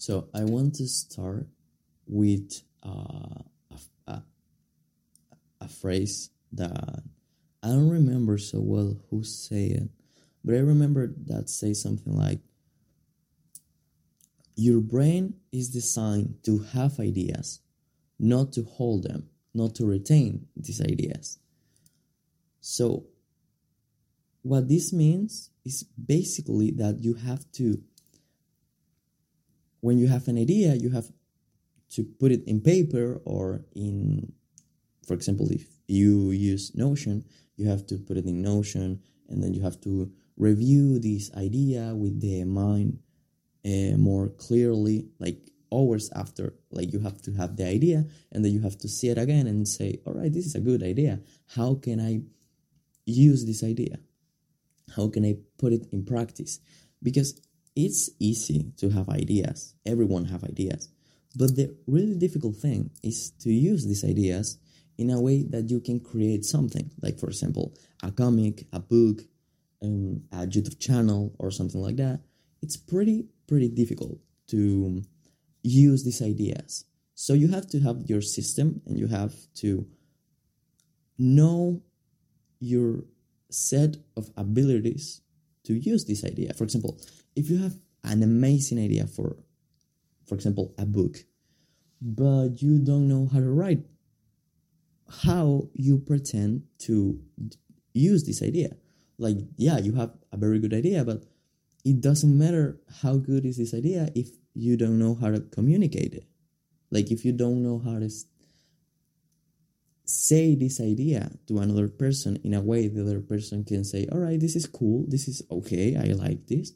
So I want to start with uh, a, a, phrase that I don't remember so well who say it, but I remember that say something like, "Your brain is designed to have ideas, not to hold them, not to retain these ideas." So, what this means is basically that you have to when you have an idea, you have to put it in paper or in, for example, if you use Notion, you have to put it in Notion and then you have to review this idea with the mind uh, more clearly, like hours after. Like you have to have the idea and then you have to see it again and say, all right, this is a good idea. How can I use this idea? How can I put it in practice? Because it's easy to have ideas. Everyone have ideas. But the really difficult thing is to use these ideas in a way that you can create something. Like for example, a comic, a book, um, a YouTube channel or something like that. It's pretty pretty difficult to use these ideas. So you have to have your system and you have to know your set of abilities to use this idea. For example, if you have an amazing idea for for example a book but you don't know how to write how you pretend to use this idea like yeah you have a very good idea but it doesn't matter how good is this idea if you don't know how to communicate it like if you don't know how to say this idea to another person in a way the other person can say all right this is cool this is okay i like this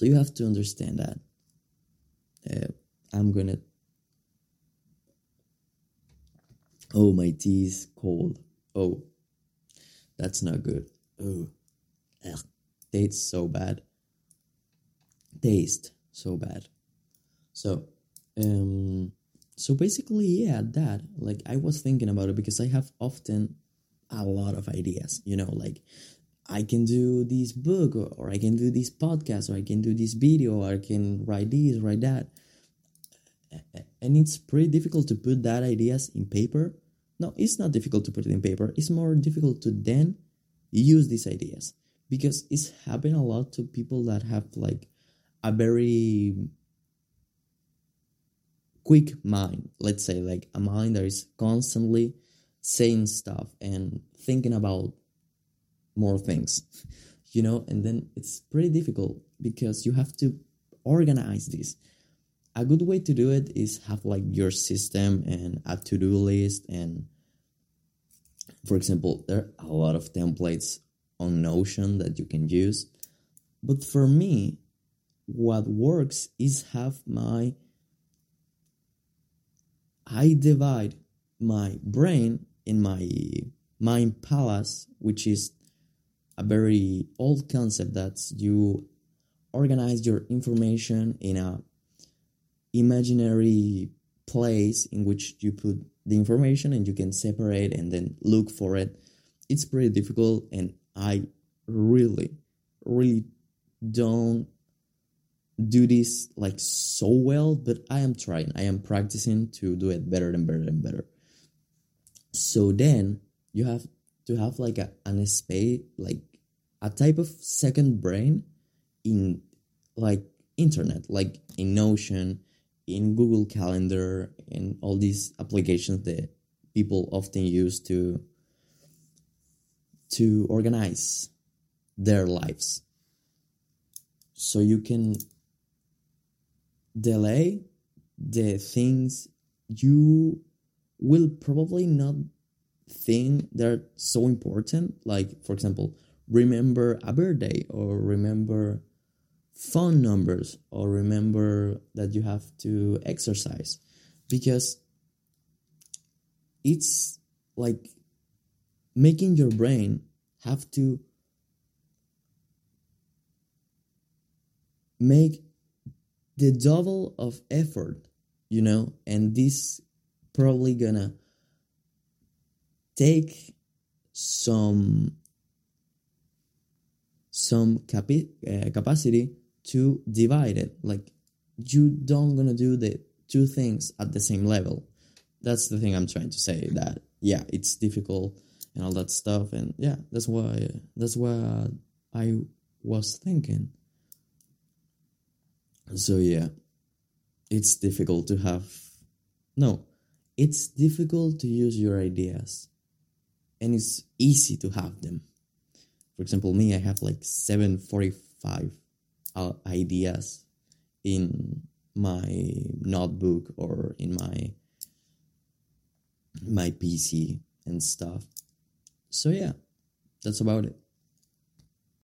so you have to understand that. Uh, I'm gonna. Oh, my tea is cold. Oh, that's not good. Oh, Ugh. tastes so bad. Taste so bad. So, um, so basically, yeah, that. Like, I was thinking about it because I have often a lot of ideas. You know, like I can do this book or, or I can do this podcast or I can do this video or I can write this, write that. And it's pretty difficult to put that ideas in paper. No, it's not difficult to put it in paper. It's more difficult to then use these ideas because it's happened a lot to people that have like a very quick mind, let's say like a mind that is constantly saying stuff and thinking about more things you know? And then it's pretty difficult because you have to organize this. A good way to do it is have like your system and a to-do list and for example there are a lot of templates on notion that you can use. But for me what works is have my i divide my brain in my mind palace which is a very old concept that you organize your information in a imaginary place in which you put the information and you can separate and then look for it. It's pretty difficult and i really really don't do this like so well but i am trying i am practicing to do it better and better and better so then you have to have like a an space like a type of second brain in like internet, like in Notion, in Google Calendar, and all these applications that people often use to to organize their lives. So you can delay the things you will probably not think they're so important. Like, for example, remember a birthday or remember phone numbers or remember that you have to exercise because it's like making your brain have to make the double of effort you know and this probably gonna take some some capi- uh, capacity to divide it. Like you don't gonna do the two things at the same level. That's the thing i'm trying to say that yeah it's difficult and all that stuff and yeah that's why that's what i was thinking so yeah it's difficult to have no it's difficult to use your ideas and it's easy to have them. For example me i have like 745 uh, ideas in my notebook or in my my pc and stuff. So yeah that's about it